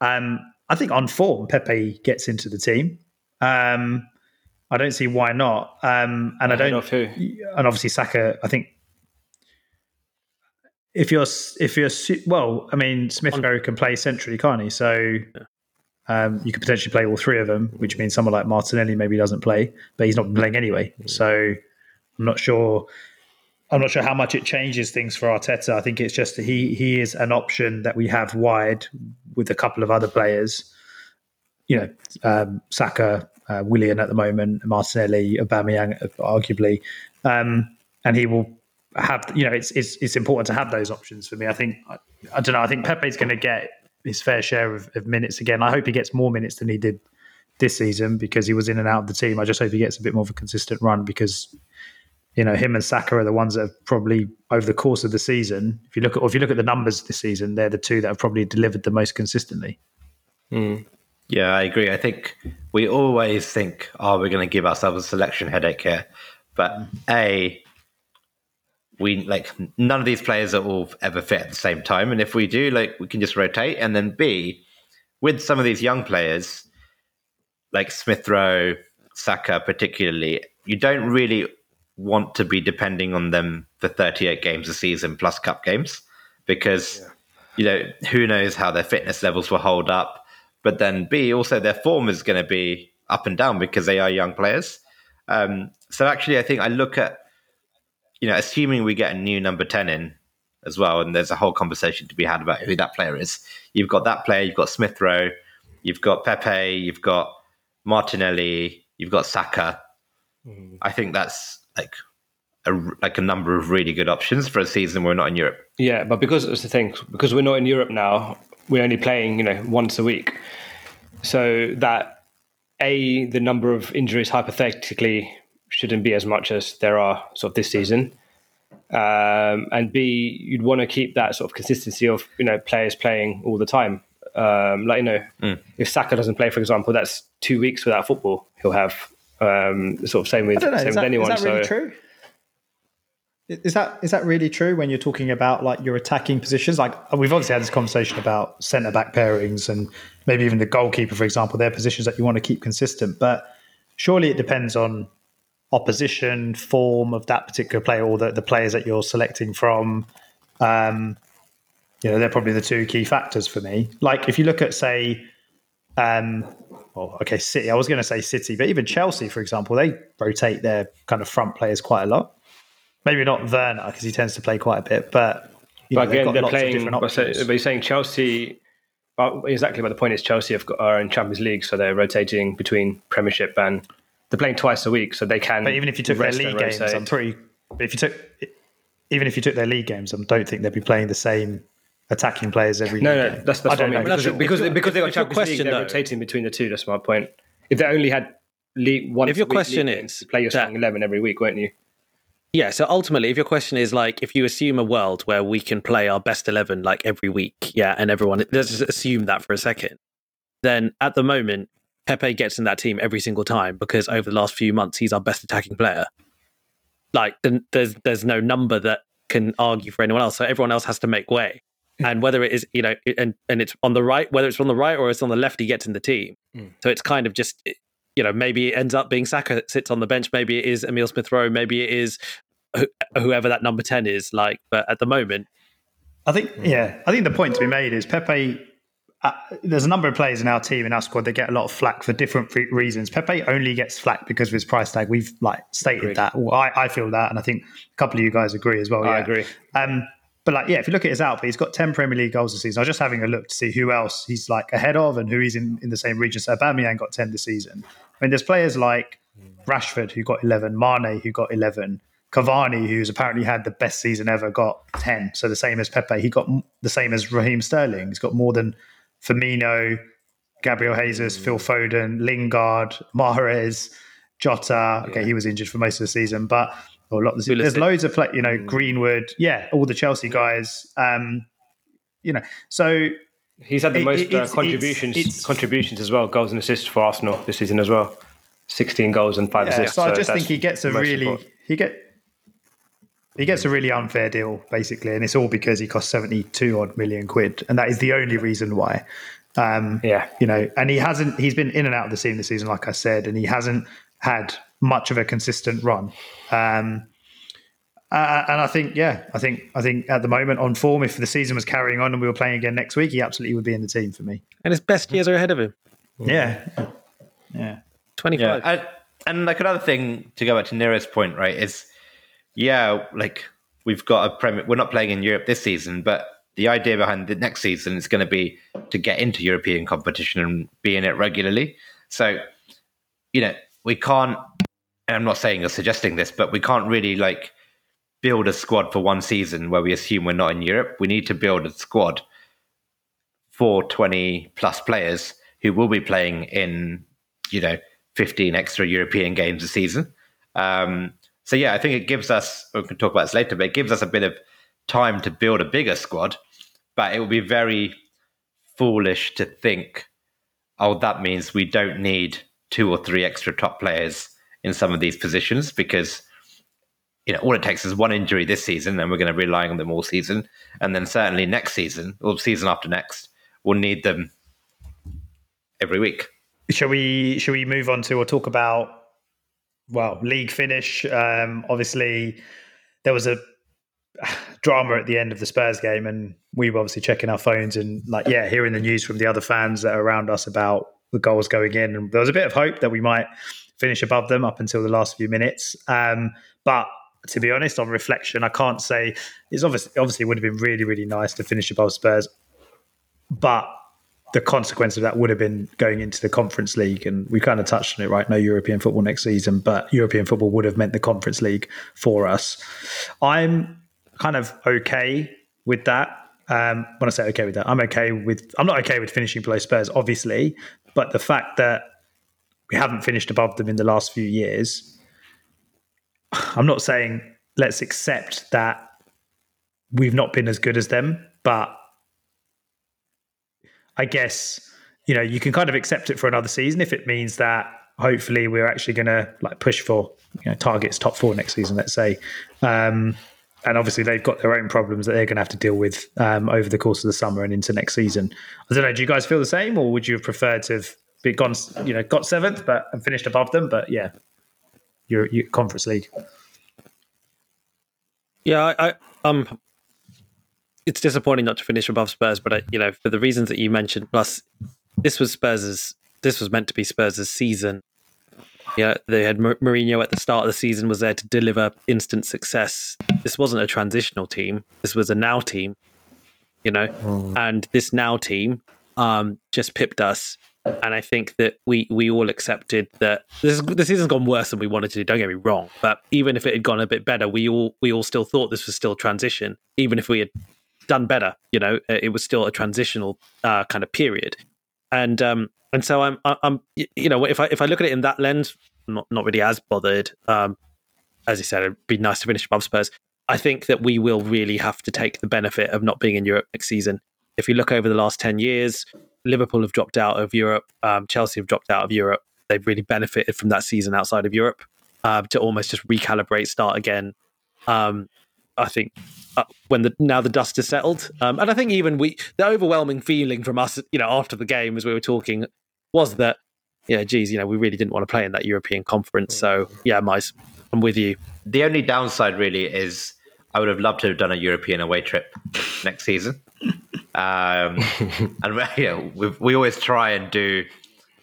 Um, I think on form, Pepe gets into the team. Um, I don't see why not. Um, and I, I don't. Who. And obviously Saka. I think if you're if you're well, I mean Smith Rowe can play centrally, can't he? So um, you could potentially play all three of them, which means someone like Martinelli maybe doesn't play, but he's not playing anyway. So I'm not sure I'm not sure how much it changes things for Arteta. I think it's just he he is an option that we have wide with a couple of other players. You know, um, Saka, uh, Willian at the moment, Martinelli, Aubameyang, arguably, um, and he will have. You know, it's it's it's important to have those options for me. I think I, I don't know. I think Pepe's going to get his fair share of, of minutes again. I hope he gets more minutes than he did this season because he was in and out of the team. I just hope he gets a bit more of a consistent run because you know him and Saka are the ones that have probably over the course of the season. If you look at or if you look at the numbers this season, they're the two that have probably delivered the most consistently. Mm. Yeah, I agree. I think we always think, "Oh, we're going to give ourselves a selection headache here," but a we like none of these players are all ever fit at the same time, and if we do, like we can just rotate. And then B, with some of these young players, like Smith Rowe, Saka, particularly, you don't really want to be depending on them for 38 games a season plus cup games because yeah. you know who knows how their fitness levels will hold up but then b also their form is going to be up and down because they are young players um, so actually i think i look at you know assuming we get a new number 10 in as well and there's a whole conversation to be had about who that player is you've got that player you've got smith rowe you've got pepe you've got martinelli you've got saka mm. i think that's like a, like a number of really good options for a season we're not in Europe. Yeah, but because it's the thing, because we're not in Europe now, we're only playing, you know, once a week. So that a the number of injuries hypothetically shouldn't be as much as there are sort of this season. Um, and B, you'd want to keep that sort of consistency of you know players playing all the time. Um, like you know, mm. if Saka doesn't play, for example, that's two weeks without football. He'll have um, sort of same with same with that, anyone. Is that really so, true? Is that is that really true when you're talking about like your attacking positions? Like we've obviously had this conversation about centre back pairings and maybe even the goalkeeper, for example, they're positions that you want to keep consistent. But surely it depends on opposition, form of that particular player, or the, the players that you're selecting from. Um, you know, they're probably the two key factors for me. Like if you look at say um, well, okay, City. I was going to say City, but even Chelsea, for example, they rotate their kind of front players quite a lot. Maybe not Werner because he tends to play quite a bit, but but know, again, they're playing. But, you're saying Chelsea. Well, exactly, but the point is Chelsea have got, are in Champions League, so they're rotating between Premiership and they're playing twice a week, so they can. But even if you took their league games, I'm pretty. If you took, even if you took their league games, I don't think they'd be playing the same attacking players every no, no, that's, that's what I mean. Because, because, because they got Champions question, League, they're though, rotating between the two. That's my point. If they only had league one, if your question is play your starting eleven every week, won't you? Yeah. So ultimately, if your question is like, if you assume a world where we can play our best eleven like every week, yeah, and everyone, let's just assume that for a second, then at the moment, Pepe gets in that team every single time because over the last few months, he's our best attacking player. Like, there's there's no number that can argue for anyone else. So everyone else has to make way and whether it is you know and and it's on the right whether it's on the right or it's on the left he gets in the team mm. so it's kind of just you know maybe it ends up being Saka that sits on the bench maybe it is Emile Smith Rowe maybe it is whoever that number 10 is like but at the moment I think yeah I think the point to be made is Pepe uh, there's a number of players in our team in our squad that get a lot of flack for different reasons. Pepe only gets flack because of his price tag. We've like stated Agreed. that. Well, I, I, feel that, and I think a couple of you guys agree as well. I agree. Um, but like, yeah, if you look at his output, he's got 10 Premier League goals this season. I was just having a look to see who else he's like ahead of and who he's in, in the same region. So Aubameyang got 10 this season. I mean, there's players like Rashford who got 11, Mane who got 11, Cavani who's apparently had the best season ever got 10. So the same as Pepe. He got the same as Raheem Sterling. He's got more than Firmino, Gabriel Jesus, Phil mm. Foden, Lingard, Mahrez, Jota. Okay, he was injured for most of the season, but or a lot. There's, there's loads of you know mm. Greenwood, yeah, all the Chelsea guys. Um, you know, so he's had the it, most it, uh, contributions it's, it's, contributions as well, goals and assists for Arsenal this season as well. Sixteen goals and five yeah, assists. So, so I just think he gets a really important. he get he gets a really unfair deal basically, and it's all because he costs seventy two odd million quid, and that is the only reason why. Um, yeah, you know, and he hasn't. He's been in and out of the scene this season, like I said, and he hasn't had much of a consistent run. Um, uh, and I think, yeah, I think, I think at the moment on form, if the season was carrying on and we were playing again next week, he absolutely would be in the team for me. And his best years are ahead of him. Yeah, yeah, twenty five. Yeah. And, and like another thing to go back to Nero's point, right? Is yeah, like we've got a premier. We're not playing in Europe this season, but the idea behind the next season is going to be to get into European competition and be in it regularly. So, you know, we can't and I'm not saying or suggesting this, but we can't really like build a squad for one season where we assume we're not in Europe. We need to build a squad for 20 plus players who will be playing in, you know, 15 extra European games a season. Um, so yeah, I think it gives us. We can talk about this later, but it gives us a bit of time to build a bigger squad. But it would be very foolish to think, oh, that means we don't need two or three extra top players in some of these positions because you know all it takes is one injury this season and we're going to be relying on them all season. And then certainly next season or season after next we'll need them every week. Shall we shall we move on to or talk about well league finish? Um obviously there was a drama at the end of the Spurs game, and we were obviously checking our phones and like yeah, hearing the news from the other fans that are around us about the goals going in, and there was a bit of hope that we might finish above them up until the last few minutes. Um, but to be honest, on reflection, I can't say it's obviously obviously would have been really really nice to finish above Spurs, but the consequence of that would have been going into the Conference League, and we kind of touched on it, right? No European football next season, but European football would have meant the Conference League for us. I'm kind of okay with that. Um, when I say okay with that, I'm okay with. I'm not okay with finishing below Spurs, obviously, but the fact that we haven't finished above them in the last few years, I'm not saying let's accept that we've not been as good as them, but I guess you know you can kind of accept it for another season if it means that hopefully we're actually going to like push for you know targets top four next season. Let's say. Um, and obviously they've got their own problems that they're going to have to deal with um, over the course of the summer and into next season. I don't know. Do you guys feel the same, or would you have preferred to have been gone, you know, got seventh, but and finished above them? But yeah, your, your conference league. Yeah, I, I um, it's disappointing not to finish above Spurs, but I, you know, for the reasons that you mentioned, plus this was Spurs' this was meant to be Spurs' season yeah, they had Mourinho at the start of the season was there to deliver instant success. This wasn't a transitional team. This was a now team, you know, mm. and this now team um, just pipped us. And I think that we we all accepted that this the season's gone worse than we wanted to. Don't get me wrong, but even if it had gone a bit better, we all we all still thought this was still transition. Even if we had done better, you know, it was still a transitional uh, kind of period. And um, and so I'm, I'm, you know, if I if I look at it in that lens, I'm not not really as bothered. Um, as you said, it'd be nice to finish above Spurs. I think that we will really have to take the benefit of not being in Europe next season. If you look over the last ten years, Liverpool have dropped out of Europe, um, Chelsea have dropped out of Europe. They've really benefited from that season outside of Europe uh, to almost just recalibrate, start again. Um, I think uh, when the now the dust is settled, um, and I think even we the overwhelming feeling from us, you know, after the game as we were talking was that, yeah, geez, you know, we really didn't want to play in that European conference. So, yeah, Mice, I'm with you. The only downside really is I would have loved to have done a European away trip next season. Um, and we we always try and do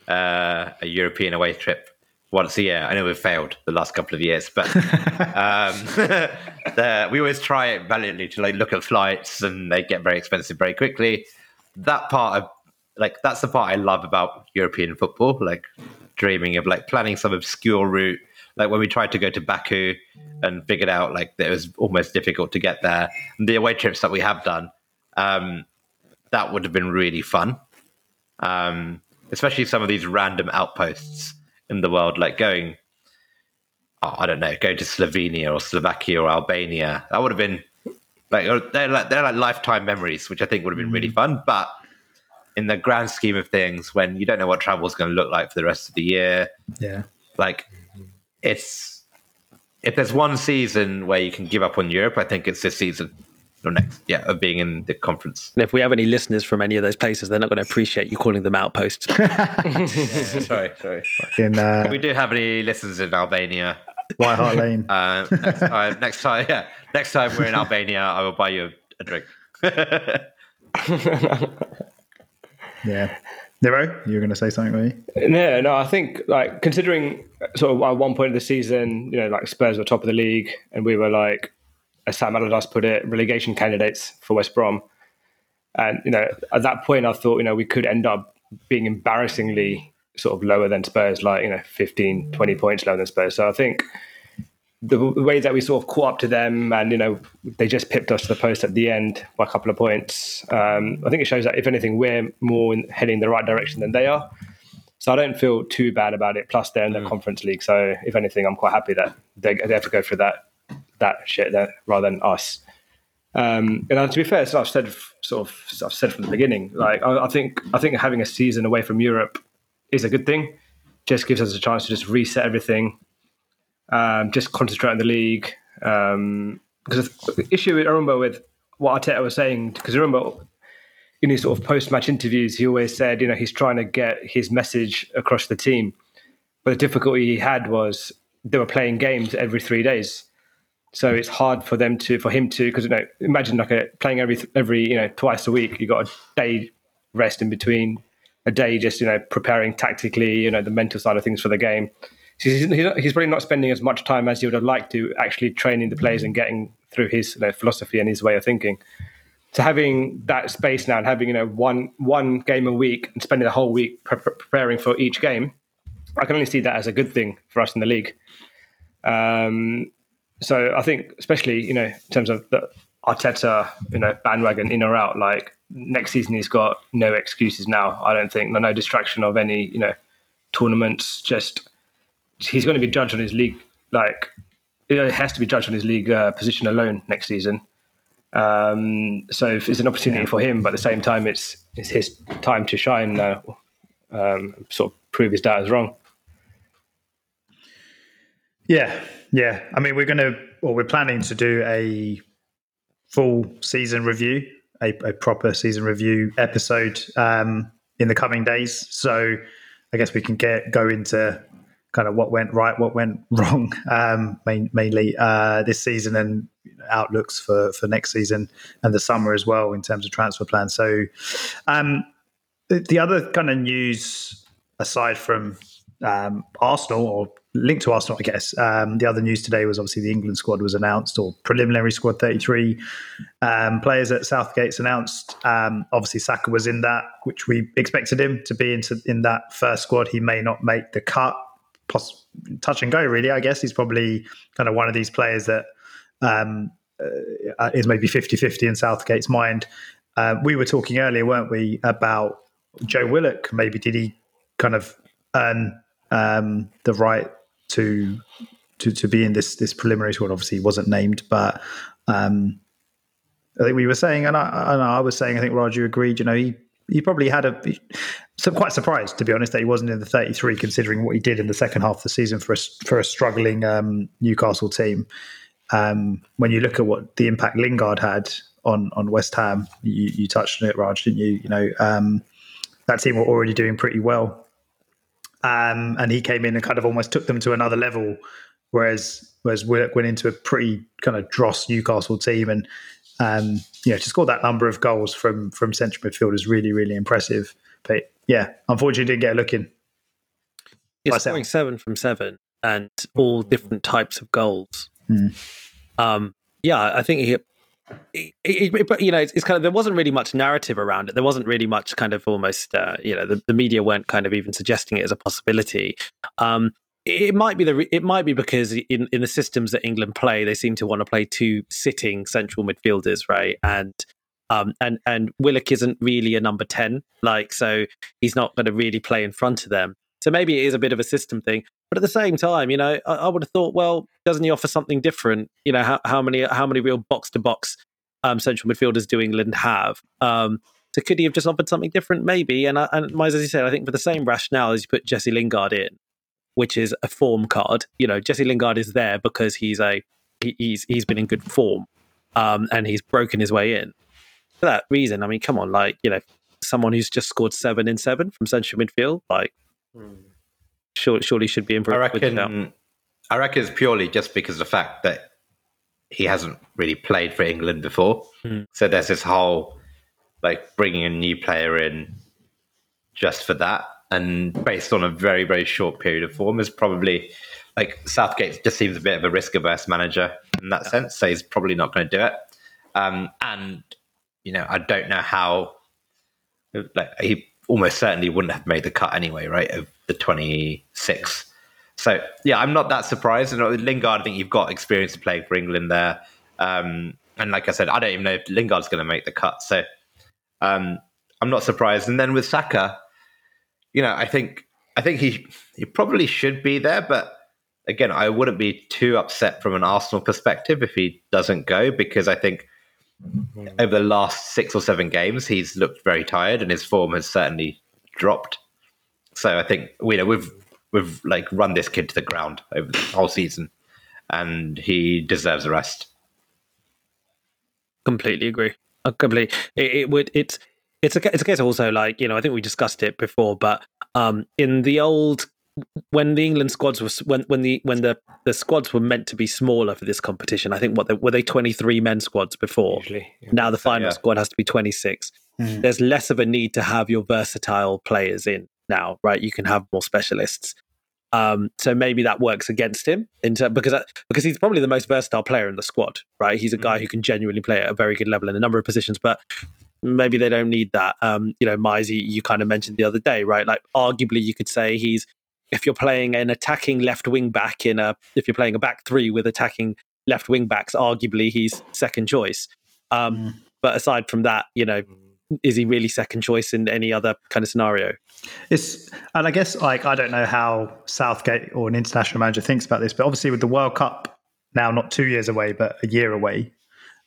uh, a European away trip once a year. I know we've failed the last couple of years, but um, the, we always try it valiantly to like look at flights, and they get very expensive very quickly. That part of like that's the part I love about European football, like dreaming of like planning some obscure route. Like when we tried to go to Baku and figured out like that it was almost difficult to get there. And the away trips that we have done, um, that would have been really fun. Um, especially some of these random outposts in the world, like going, oh, I don't know, going to Slovenia or Slovakia or Albania. That would have been like they're like they're like lifetime memories, which I think would have been really mm. fun. But in the grand scheme of things, when you don't know what travel is going to look like for the rest of the year, yeah, like it's if there's one season where you can give up on Europe, I think it's this season or next, yeah, of being in the conference. And if we have any listeners from any of those places, they're not going to appreciate you calling them outposts. yeah, sorry, sorry. In, uh, we do have any listeners in Albania. White Hart Lane. Uh, next time, next time, yeah, next time we're in Albania, I will buy you a, a drink. Yeah. Nero, you were going to say something, were you? No, no. I think like considering sort of at one point of the season, you know, like Spurs were top of the league, and we were like, as Sam Allardyce put it, relegation candidates for West Brom. And you know, at that point, I thought you know we could end up being embarrassingly sort of lower than Spurs, like you know, 15, 20 points lower than Spurs. So I think the way that we sort of caught up to them, and you know, they just pipped us to the post at the end by a couple of points. Um, I think it shows that if anything, we're more in, heading the right direction than they are. So I don't feel too bad about it. Plus, they're in the mm. conference league, so if anything, I'm quite happy that they, they have to go through that that shit there rather than us. Um, and to be fair, so I've said sort of I've said from the beginning, like I, I, think I think having a season away from Europe is a good thing. Just gives us a chance to just reset everything, um, just concentrate on the league. Because um, the issue I remember with what Arteta was saying, because I remember in his sort of post-match interviews, he always said, you know, he's trying to get his message across the team. But the difficulty he had was they were playing games every three days. So it's hard for them to, for him to, because you know, imagine like a, playing every every you know twice a week. You got a day rest in between, a day just you know preparing tactically, you know, the mental side of things for the game. He's, he's probably not spending as much time as he would have liked to actually training the players and getting through his you know, philosophy and his way of thinking. So having that space now and having you know one one game a week and spending the whole week pre- preparing for each game, I can only see that as a good thing for us in the league. Um, so I think, especially you know, in terms of the Arteta, you know, bandwagon in or out, like next season he's got no excuses now. I don't think no distraction of any you know tournaments. Just he's going to be judged on his league. Like it has to be judged on his league uh, position alone next season. Um, so it's an opportunity yeah. for him, but at the same time, it's it's his time to shine. Uh, um, sort of prove his dad is wrong. Yeah, yeah. I mean, we're going to, or we're planning to do a full season review, a, a proper season review episode um, in the coming days. So I guess we can get go into kind of what went right, what went wrong, um, main, mainly uh, this season and outlooks for for next season and the summer as well in terms of transfer plans. So um, the, the other kind of news aside from um, Arsenal or linked to Arsenal, I guess. Um, the other news today was obviously the England squad was announced, or preliminary squad, 33 um, players at Southgate's announced. Um, obviously, Saka was in that, which we expected him to be into in that first squad. He may not make the cut, touch and go, really. I guess he's probably kind of one of these players that um, uh, is maybe 50 50 in Southgate's mind. Uh, we were talking earlier, weren't we, about Joe Willock? Maybe did he kind of earn um, the right to to to be in this this preliminary squad. Obviously, wasn't named, but um, I think we were saying, and I, I was saying, I think Roger agreed. You know, he he probably had a so quite surprised to be honest that he wasn't in the 33 considering what he did in the second half of the season for a, for a struggling um, Newcastle team um, when you look at what the impact Lingard had on on West Ham you, you touched on it Raj didn't you you know um, that team were already doing pretty well um, and he came in and kind of almost took them to another level. Whereas whereas Willock went into a pretty kind of dross Newcastle team and um, you know to score that number of goals from from central midfield is really really impressive. But yeah, unfortunately didn't get a look in. Scoring seven from seven and all different types of goals. Mm. Um, yeah, I think he it, it, you know, it's, it's, kind of there wasn't really much narrative around it. There wasn't really much kind of almost, uh, you know, the, the, media weren't kind of even suggesting it as a possibility. Um, it might be the it might be because in, in the systems that England play, they seem to want to play two sitting central midfielders, right? And um, and and Willock isn't really a number ten, like so he's not going to really play in front of them. So maybe it is a bit of a system thing. But at the same time, you know, I, I would have thought, well, doesn't he offer something different? You know, how, how many how many real box to box central midfielders do England have? Um, so could he have just offered something different? Maybe. And, and as you said, I think for the same rationale as you put Jesse Lingard in, which is a form card. You know, Jesse Lingard is there because he's a he, he's he's been in good form, um, and he's broken his way in. For that reason, I mean, come on, like you know, someone who's just scored seven in seven from central midfield, like. Surely, surely should be improved. I reckon. I reckon it's purely just because of the fact that he hasn't really played for England before. Mm. So there's this whole like bringing a new player in just for that, and based on a very very short period of form is probably like Southgate just seems a bit of a risk averse manager in that sense. So he's probably not going to do it. Um, and you know, I don't know how like he almost certainly wouldn't have made the cut anyway, right? Of the 26. So yeah, I'm not that surprised. And with Lingard, I think you've got experience playing for England there. Um, and like I said, I don't even know if Lingard's going to make the cut. So um, I'm not surprised. And then with Saka, you know, I think I think he he probably should be there, but again, I wouldn't be too upset from an Arsenal perspective if he doesn't go because I think over the last six or seven games he's looked very tired and his form has certainly dropped. So I think you know we've we've like run this kid to the ground over the whole season, and he deserves a rest. Completely agree. I completely. It, it would. It's it's a it's a case also like you know I think we discussed it before, but um in the old when the England squads was when when the when the the squads were meant to be smaller for this competition. I think what they, were they twenty three men squads before. Usually, yeah. Now the final yeah. squad has to be twenty six. Mm. There's less of a need to have your versatile players in now, right? You can have more specialists. Um, so maybe that works against him in ter- because because he's probably the most versatile player in the squad, right? He's a guy who can genuinely play at a very good level in a number of positions, but maybe they don't need that. Um, you know, Mizey, you kind of mentioned the other day, right? Like arguably you could say he's if you're playing an attacking left wing back in a if you're playing a back three with attacking left wing backs, arguably he's second choice. Um, Mm. But aside from that, you know, is he really second choice in any other kind of scenario? It's and I guess like I don't know how Southgate or an international manager thinks about this, but obviously with the World Cup now not two years away but a year away,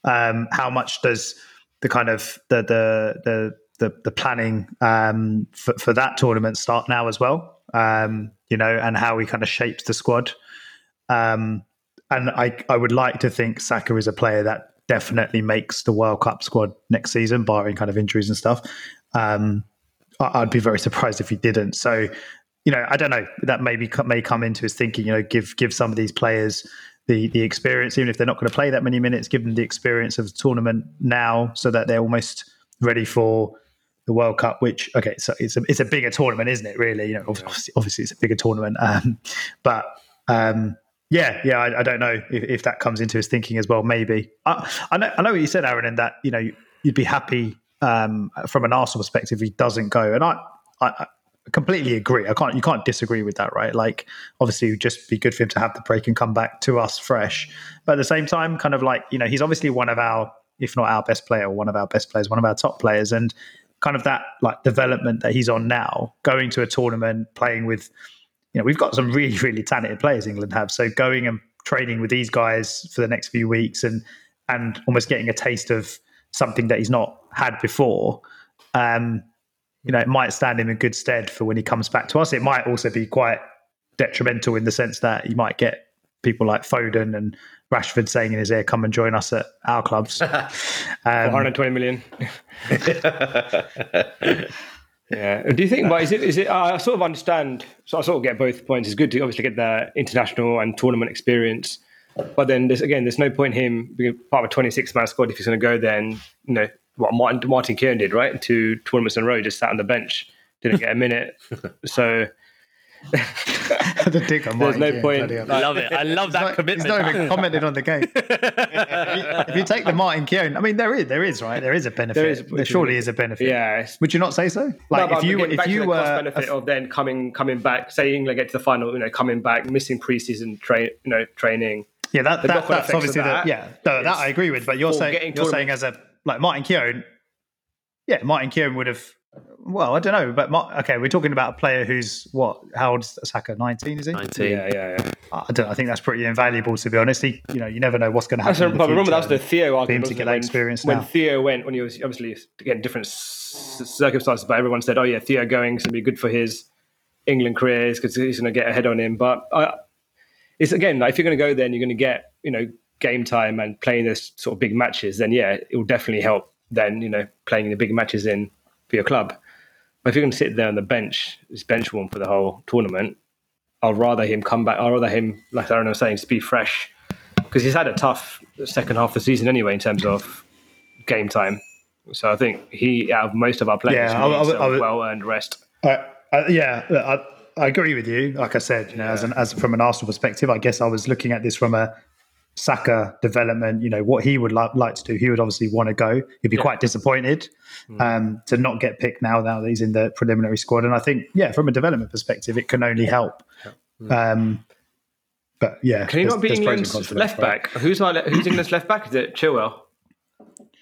um, how much does the kind of the the the the, the planning um, for, for that tournament start now as well? Um, you know, and how he kind of shapes the squad. Um, and I I would like to think Saka is a player that definitely makes the World Cup squad next season, barring kind of injuries and stuff. Um, I- I'd be very surprised if he didn't. So, you know, I don't know. That maybe may come into his thinking. You know, give give some of these players the the experience, even if they're not going to play that many minutes. Give them the experience of the tournament now, so that they're almost ready for the World Cup. Which okay, so it's a it's a bigger tournament, isn't it? Really, you know, obviously, obviously it's a bigger tournament. Um, but um, yeah, yeah, I, I don't know if, if that comes into his thinking as well. Maybe I, I know I know what you said, Aaron, in that you know you'd be happy um, from an Arsenal perspective if he doesn't go, and I, I, I completely agree. I can't you can't disagree with that, right? Like obviously, it would just be good for him to have the break and come back to us fresh, but at the same time, kind of like you know he's obviously one of our, if not our best player, one of our best players, one of our top players, and kind of that like development that he's on now, going to a tournament, playing with you know, we've got some really, really talented players England have. So going and training with these guys for the next few weeks and and almost getting a taste of something that he's not had before, um, you know, it might stand him in good stead for when he comes back to us. It might also be quite detrimental in the sense that he might get people like Foden and Rashford saying in his ear, "Come and join us at our clubs." Um, 120 million. yeah. Do you think? But is it? Is it? Uh, I sort of understand. So I sort of get both points. It's good to obviously get the international and tournament experience, but then there's again, there's no point him being part of a 26 man squad if he's going to go. Then you know what Martin Martin Keown did, right? Two tournaments in a row, just sat on the bench, didn't get a minute. so the dig on There's no Keown, point. I love it. I love He's that not- commitment. He's not even commented on the game. if, you, if you take the Martin Keown, I mean, there is, there is, right? There is a benefit. There is- There, surely is a benefit. yeah, Would you not say so? Like, but if you, getting if back to you the were, cost benefit of then coming coming back, say England get to the final, you know, coming back, missing preseason train, you know, training. yeah, that, that that's obviously of the, that yeah, no, that is I agree with. But you're saying, you're saying as a like Martin Keown, yeah, Martin Keown would have. Well, I don't know, but Mar- okay, we're talking about a player who's what? How old is Saka? Nineteen, is he? 19. Yeah, yeah, yeah. I don't. I think that's pretty invaluable to be honest. He, you know, you never know what's going to happen. That's in the remember that was the Theo argument. to get that when- experience when now. Theo went, when he was obviously again different circumstances, but everyone said, "Oh yeah, Theo going is going to be good for his England career because he's going to get ahead on him." But I, it's again, like, if you're going to go there and you're going to get you know game time and playing those sort of big matches, then yeah, it will definitely help. Then you know playing the big matches in for your club. If you're going to sit there on the bench, it's bench warm for the whole tournament. I'd rather him come back. I'd rather him, like Aaron was saying, just be fresh because he's had a tough second half of the season anyway in terms of game time. So I think he, out of most of our players, Yeah, I- I needs would- I a well earned rest. I, I, yeah, I, I agree with you. Like I said, you know, as an as from an Arsenal perspective, I guess I was looking at this from a Saka development. You know, what he would like like to do. He would obviously want to go. He'd be quite disappointed um, to not get picked now. Now that he's in the preliminary squad, and I think, yeah, from a development perspective, it can only help. Um, but yeah, Can he not be there's pros and England's cons to left right? back? Who's our, le- who's England's left back? Is it Chilwell?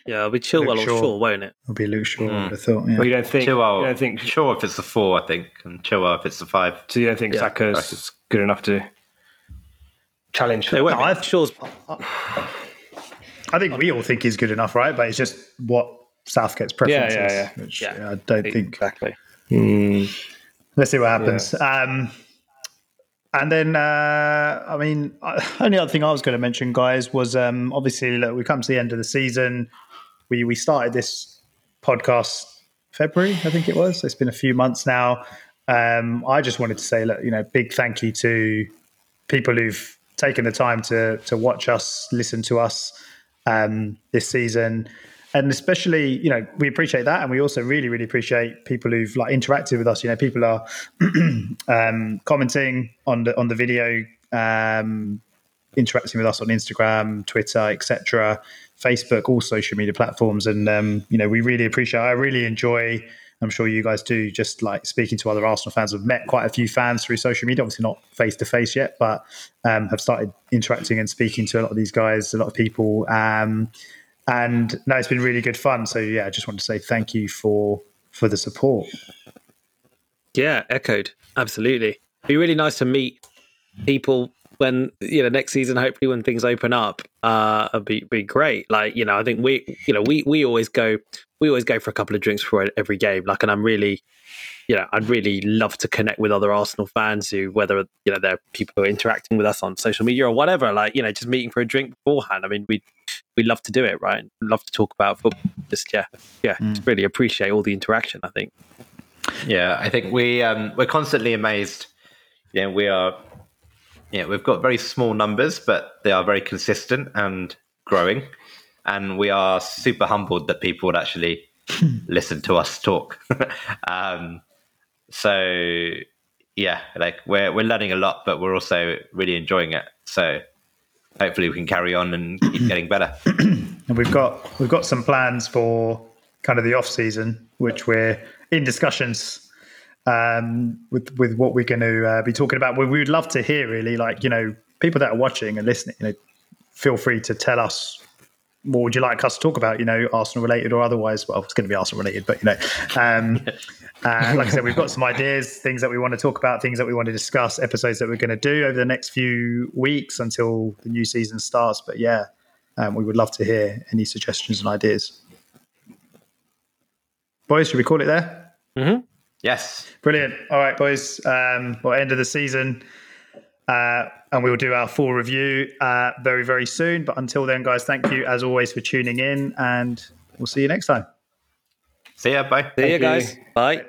Yeah, it'll be Chilwell Luke or Shaw. Shaw, won't it? It'll be Luke Shaw. Hmm. I would have thought. Yeah. Well, you don't think? Chilwell, You don't think? sure if it's the four, I think, and Chilwell if it's the five. So you don't think Yeah. Saka's good enough to challenge? For They won't. No. I've- Shaw's I think we all think he's good enough, right? But it's just what Southgate's preference Yeah, is, yeah, which Yeah. I don't think. exactly. Hmm. Let's see what happens. Um, and then, uh, I mean, only other thing I was going to mention, guys, was um, obviously look, we come to the end of the season. We we started this podcast February, I think it was. So it's been a few months now. Um, I just wanted to say, look, you know, big thank you to people who've taken the time to to watch us, listen to us um, this season, and especially, you know, we appreciate that, and we also really, really appreciate people who've like interacted with us. You know, people are um, commenting on the on the video, um, interacting with us on Instagram, Twitter, etc., Facebook, all social media platforms, and um, you know, we really appreciate. I really enjoy. I'm sure you guys do. Just like speaking to other Arsenal fans, I've met quite a few fans through social media. Obviously, not face to face yet, but um, have started interacting and speaking to a lot of these guys, a lot of people. Um, and no, it's been really good fun. So yeah, I just want to say thank you for for the support. Yeah, echoed. Absolutely. Be really nice to meet people when you know next season. Hopefully, when things open up, uh, it'd be be great. Like you know, I think we you know we we always go we always go for a couple of drinks for every game. Like, and I'm really you know I'd really love to connect with other Arsenal fans who whether you know they're people who are interacting with us on social media or whatever. Like you know, just meeting for a drink beforehand. I mean, we we love to do it, right? Love to talk about football. Just yeah, yeah, just really appreciate all the interaction. I think. Yeah, I think we um, we're constantly amazed. Yeah, we are. Yeah, we've got very small numbers, but they are very consistent and growing. And we are super humbled that people would actually listen to us talk. um, so yeah, like we're we're learning a lot, but we're also really enjoying it. So hopefully we can carry on and keep getting better. And we've got we've got some plans for kind of the off season, which we're in discussions um, with with what we're going to uh, be talking about. We we would love to hear really, like you know, people that are watching and listening. You know, feel free to tell us what would you like us to talk about. You know, Arsenal related or otherwise. Well, it's going to be Arsenal related, but you know, um, uh, like I said, we've got some ideas, things that we want to talk about, things that we want to discuss, episodes that we're going to do over the next few weeks until the new season starts. But yeah, um, we would love to hear any suggestions and ideas. Boys, should we call it there? Yes. Brilliant. All right, boys. Um, well, end of the season. Uh, and we will do our full review uh, very, very soon. But until then, guys, thank you as always for tuning in, and we'll see you next time. See ya. Bye. See you you. guys. Bye.